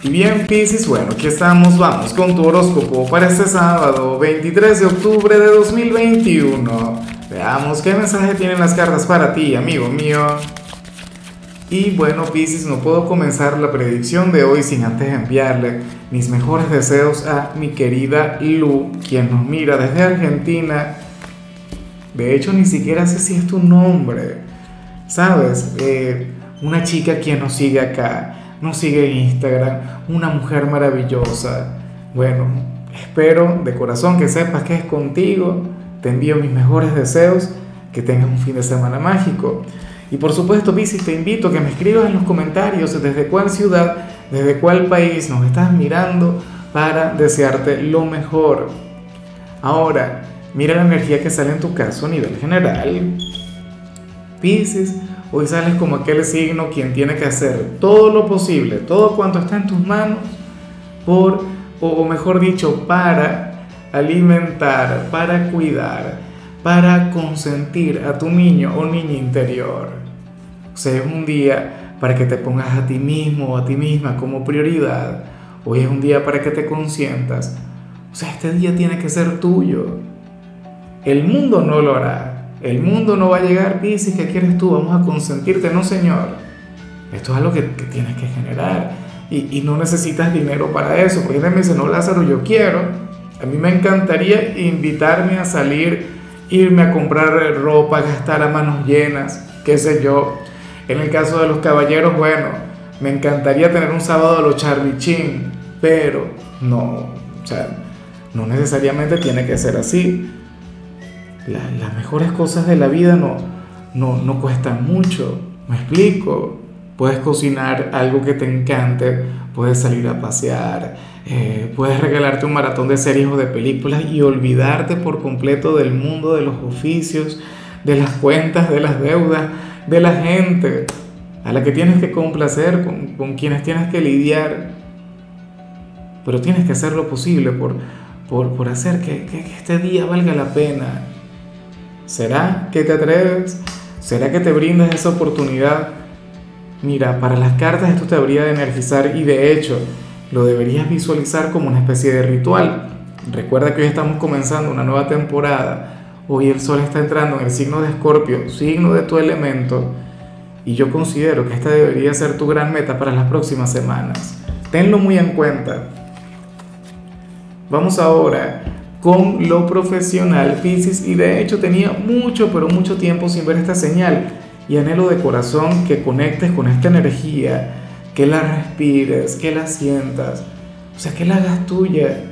Y bien, Piscis, bueno, aquí estamos, vamos con tu horóscopo para este sábado, 23 de octubre de 2021. Veamos qué mensaje tienen las cartas para ti, amigo mío. Y bueno, Piscis, no puedo comenzar la predicción de hoy sin antes enviarle mis mejores deseos a mi querida Lu, quien nos mira desde Argentina. De hecho, ni siquiera sé si es tu nombre. ¿Sabes? Eh, una chica quien nos sigue acá nos sigue en Instagram, una mujer maravillosa. Bueno, espero de corazón que sepas que es contigo. Te envío mis mejores deseos, que tengas un fin de semana mágico. Y por supuesto, Piscis, te invito a que me escribas en los comentarios desde cuál ciudad, desde cuál país nos estás mirando para desearte lo mejor. Ahora, mira la energía que sale en tu caso a nivel general. Piscis, Hoy sales como aquel signo quien tiene que hacer todo lo posible, todo cuanto está en tus manos, por, o mejor dicho, para alimentar, para cuidar, para consentir a tu niño o niña interior. O sea, es un día para que te pongas a ti mismo o a ti misma como prioridad. Hoy es un día para que te consientas. O sea, este día tiene que ser tuyo. El mundo no lo hará. El mundo no va a llegar, Pisces, ¿qué quieres tú? Vamos a consentirte, no señor. Esto es algo que, tienes que generar y, no necesitas dinero para eso. Porque me dice, no Lázaro, yo quiero. A mí me encantaría invitarme a salir, irme a comprar ropa, gastar a manos llenas, qué sé yo. En el caso de los caballeros, bueno, me encantaría tener un sábado a los Charlie pero no, o sea, no necesariamente tiene que ser así las mejores cosas de la vida no, no, cuestan mucho. ¿Me explico? Puedes cocinar algo que te encante, puedes salir a pasear, eh, puedes regalarte un maratón de series o de películas y olvidarte por completo del mundo de los oficios, de las cuentas, de las deudas, de la gente a la que tienes que complacer, con, quienes tienes que lidiar. Pero tienes que hacer lo posible por, por, hacer que este día valga la pena, ¿Será que te atreves? ¿Será que te brindas esa oportunidad? Mira, para las cartas esto te habría de energizar y de hecho lo deberías visualizar como una especie de ritual. Recuerda que hoy estamos comenzando una nueva temporada. Hoy el sol está entrando en el signo de Escorpio, signo de tu elemento. Y yo considero que esta debería ser tu gran meta para las próximas semanas. Tenlo muy en cuenta. Vamos ahora con lo profesional Pisces y de hecho tenía mucho, pero mucho tiempo sin ver esta señal y anhelo de corazón que conectes con esta energía, que la respires, que la sientas, o sea, que la hagas tuya.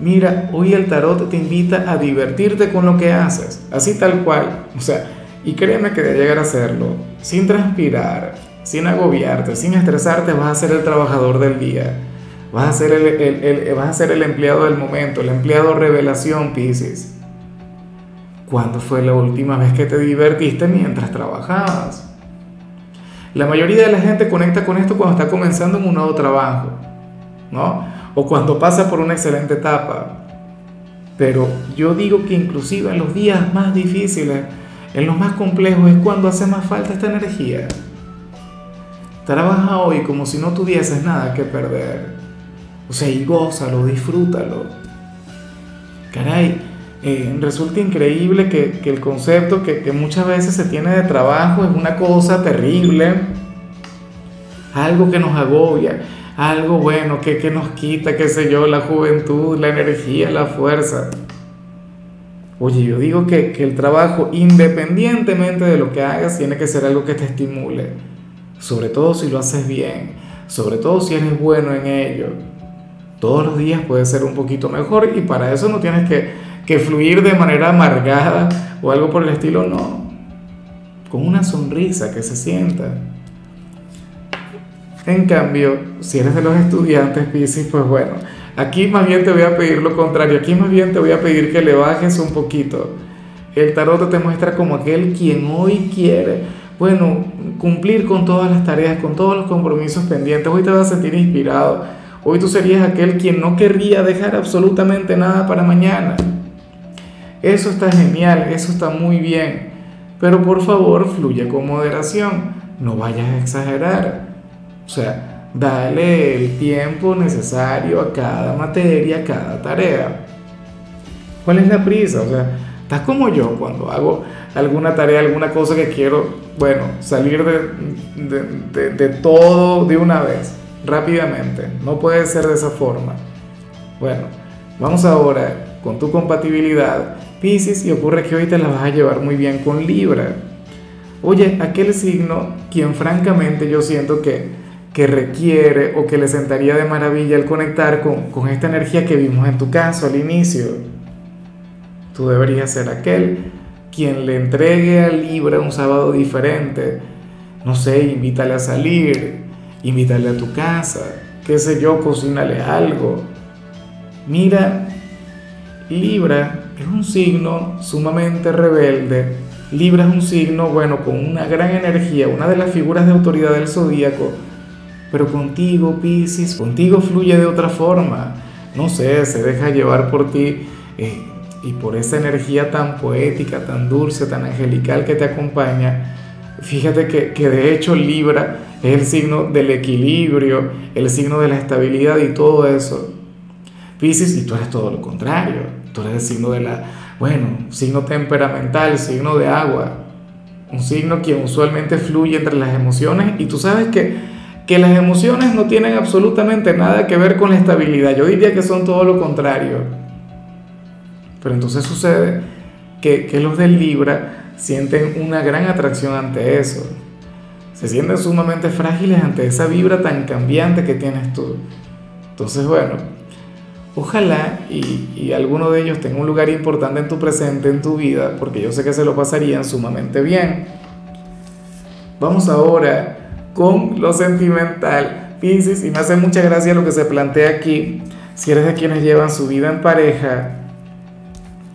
Mira, hoy el tarot te invita a divertirte con lo que haces, así tal cual, o sea, y créeme que de llegar a hacerlo, sin transpirar, sin agobiarte, sin estresarte, vas a ser el trabajador del día Vas a ser el, vas a ser el empleado del momento, el empleado revelación, Pisces. ¿Cuándo fue la última vez que te divertiste mientras trabajabas? La mayoría de la gente conecta con esto cuando está comenzando en un nuevo trabajo, ¿no? O cuando pasa por una excelente etapa. Pero yo digo que inclusive en los días más difíciles, en los más complejos, es cuando hace más falta esta energía. Trabaja hoy como si no tuvieses nada que perder. O sea, y gózalo, disfrútalo. Caray, eh, resulta increíble que, el concepto que, muchas veces se tiene de trabajo es una cosa terrible, algo que nos agobia, algo bueno que, nos quita, qué sé yo, la juventud, la energía, la fuerza. Oye, yo digo que, que el trabajo, independientemente de lo que hagas, tiene que ser algo que te estimule, sobre todo si lo haces bien, sobre todo si eres bueno en ello todos los días puede ser un poquito mejor y para eso no tienes que, fluir de manera amargada o algo por el estilo, no. Con una sonrisa que se sienta. En cambio, si eres de los estudiantes Pisces, pues bueno, aquí más bien te voy a pedir lo contrario, aquí más bien te voy a pedir que le bajes un poquito. El tarot te muestra como aquel quien hoy quiere, bueno, cumplir con todas las tareas, con todos los compromisos pendientes. Hoy te vas a sentir inspirado Hoy tú serías aquel quien no querría dejar absolutamente nada para mañana. Eso está genial, eso está muy bien. Pero por favor, fluye con moderación. No vayas a exagerar. O sea, dale el tiempo necesario a cada materia, a cada tarea. ¿Cuál es la prisa? O sea, estás como yo cuando hago alguna tarea, alguna cosa que quiero, bueno, salir de, de, todo de una vez, rápidamente. No puede ser de esa forma. Bueno, vamos ahora con tu compatibilidad, Pisces, y ocurre que hoy te la vas a llevar muy bien con Libra. Oye, aquel signo, quien francamente yo siento que, que requiere o que le sentaría de maravilla el conectar con, con esta energía que vimos en tu caso al inicio. Tú deberías ser aquel quien le entregue a Libra un sábado diferente. No sé, invítale a salir, invítale a tu casa, qué sé yo, cocínale algo. Mira, Libra es un signo sumamente rebelde. Libra es un signo, bueno, con una gran energía, una de las figuras de autoridad del zodíaco. Pero contigo, Pisces, contigo fluye de otra forma. No sé, se deja llevar por ti eh, y por esa energía tan poética, tan dulce, tan angelical que te acompaña. Fíjate que, que de hecho Libra es el signo del equilibrio, el signo de la estabilidad y todo eso. Pisces, y tú eres todo lo contrario Tú eres el signo de la, bueno, signo temperamental, signo de agua, un signo que usualmente fluye entre las emociones y tú sabes que, que las emociones no tienen absolutamente nada que ver con la estabilidad. Yo diría que son todo lo contrario. Pero entonces sucede que, que los del Libra sienten una gran atracción ante eso. Se sienten sumamente frágiles ante esa vibra tan cambiante que tienes tú. Entonces, bueno, Ojalá y, alguno de ellos tenga un lugar importante en tu presente, en tu vida, porque yo sé que se lo pasarían sumamente bien. Vamos ahora con lo sentimental. Piscis, y me hace mucha gracia lo que se plantea aquí. Si eres de quienes llevan su vida en pareja,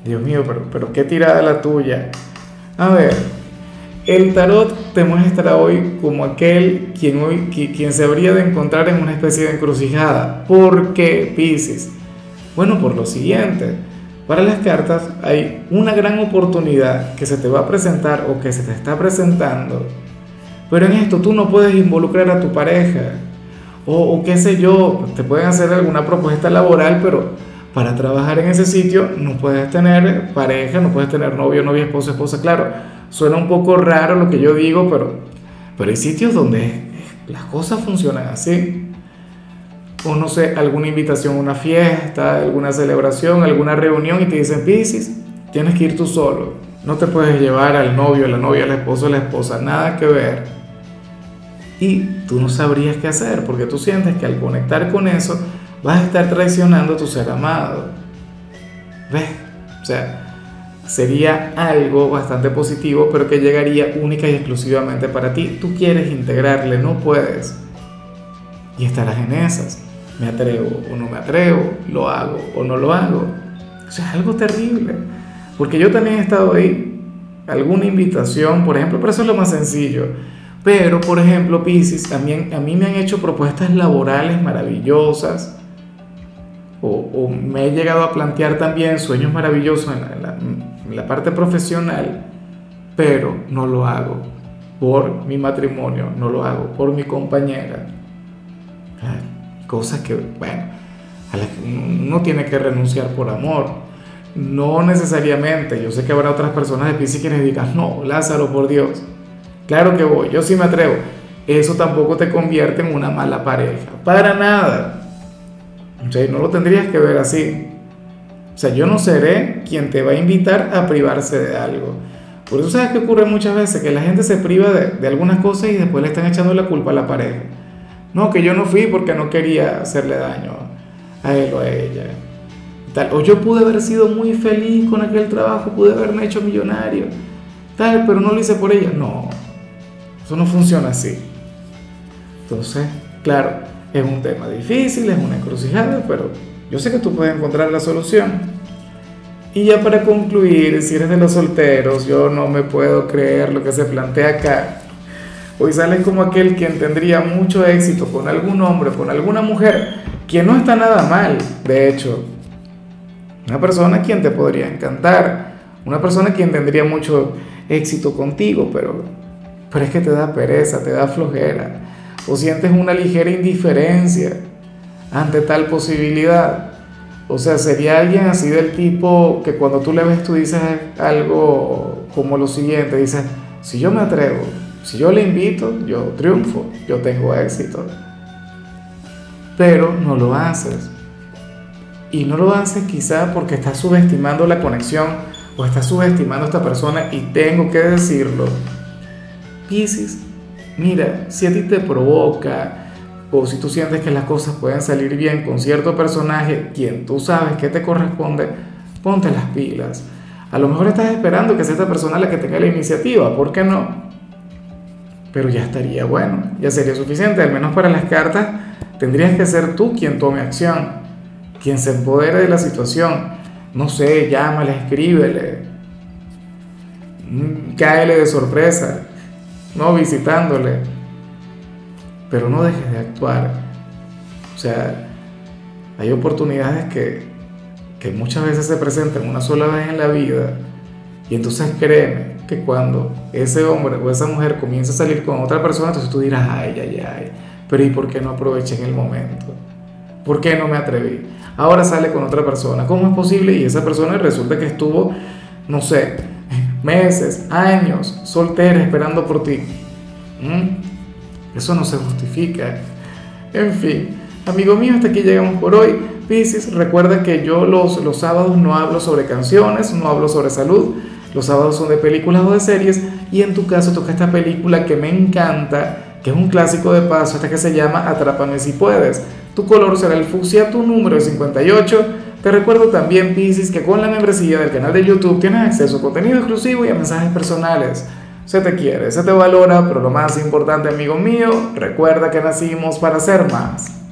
Dios mío, pero, pero qué tirada la tuya. A ver, el tarot te muestra hoy como aquel quien, hoy, quien se habría de encontrar en una especie de encrucijada. ¿Por qué, Piscis? Bueno, por lo siguiente, para las cartas hay una gran oportunidad que se te va a presentar o que se te está presentando, pero en esto tú no puedes involucrar a tu pareja o, qué sé yo, te pueden hacer alguna propuesta laboral, pero para trabajar en ese sitio no puedes tener pareja, no puedes tener novio, novia, esposa, esposa. Claro, suena un poco raro lo que yo digo, pero, pero hay sitios donde las cosas funcionan así o no sé, alguna invitación a una fiesta, alguna celebración, alguna reunión y te dicen, Piscis, tienes que ir tú solo. No te puedes llevar al novio, a la novia, al esposo, a la esposa, nada que ver. Y tú no sabrías qué hacer porque tú sientes que al conectar con eso vas a estar traicionando a tu ser amado. ¿Ves? O sea, sería algo bastante positivo, pero que llegaría única y exclusivamente para ti. Tú quieres integrarle, no puedes. Y estarás en esas me atrevo o no me atrevo, lo hago o no lo hago. O sea, es algo terrible. Porque yo también he estado ahí, alguna invitación, por ejemplo, pero eso es lo más sencillo. Pero, por ejemplo, Pisces, a a mí me han hecho propuestas laborales maravillosas. O, me he llegado a plantear también sueños maravillosos en parte profesional, pero no lo hago por mi matrimonio, no lo hago por mi compañera cosas que, bueno, a las que uno tiene que renunciar por amor. No necesariamente, yo sé que habrá otras personas de Pisces quienes digan, no, Lázaro, por Dios, claro que voy, yo sí me atrevo. Eso tampoco te convierte en una mala pareja, para nada. No lo tendrías que ver así. O sea, yo no seré quien te va a invitar a privarse de algo. Por eso sabes que ocurre muchas veces que la gente se priva de, de algunas cosas y después le están echando la culpa a la pareja. No, que yo no fui porque no quería hacerle daño a él o a ella. Tal. O yo pude haber sido muy feliz con aquel trabajo, pude haberme hecho millonario. Tal, pero no lo hice por ella. No, eso no funciona así. Entonces, claro, es un tema difícil, es una encrucijada, pero yo sé que tú puedes encontrar la solución. Y ya para concluir, si eres de los solteros, yo no me puedo creer lo que se plantea acá. Hoy sales como aquel quien tendría mucho éxito con algún hombre, con alguna mujer, quien no está nada mal, de hecho. Una persona quien te podría encantar, una persona quien tendría mucho éxito contigo, pero, pero es que te da pereza, te da flojera. o sientes una ligera indiferencia ante tal posibilidad. O sea, sería alguien así del tipo que cuando tú le ves tú dices algo como lo siguiente, dices, si yo me atrevo, si yo le invito, yo triunfo, yo tengo éxito. Pero no lo haces. Y no lo haces quizá porque estás subestimando la conexión o estás subestimando a esta persona y tengo que decirlo. Piscis, mira, si a ti te provoca o si tú sientes que las cosas pueden salir bien con cierto personaje, quien tú sabes que te corresponde, ponte las pilas. A lo mejor estás esperando que sea esta persona la que tenga la iniciativa, ¿por qué no? Pero ya estaría bueno, ya sería suficiente, al menos para las cartas tendrías que ser tú quien tome acción, quien se empodere de la situación. No sé, llámale, escríbele, mm, cáele de sorpresa, no visitándole pero no dejes de actuar. O sea, hay oportunidades que, que muchas veces se presentan una sola vez en la vida y entonces créeme que cuando ese hombre o esa mujer comienza a salir con otra persona, entonces tú dirás, ay, ay, ay, pero ¿y por qué no aproveché en el momento? ¿Por qué no me atreví? Ahora sale con otra persona. ¿Cómo es posible? Y esa persona resulta que estuvo, no sé, meses, años, soltera, esperando por ti. ¿Mm? Eso no se justifica. En fin, amigo mío, hasta aquí llegamos por hoy. Piscis, recuerda que yo los, los sábados no hablo sobre canciones, no hablo sobre salud. Los sábados son de películas o de series. Y en tu caso toca esta película que me encanta, que es un clásico de paso, esta que se llama Atrápame si puedes. Tu color será el fucsia, tu número es 58. Te recuerdo también, Piscis, que con la membresía del canal de YouTube tienes acceso a contenido exclusivo y a mensajes personales. Se te quiere, se te valora, pero lo más importante, amigo mío, recuerda que nacimos para ser más.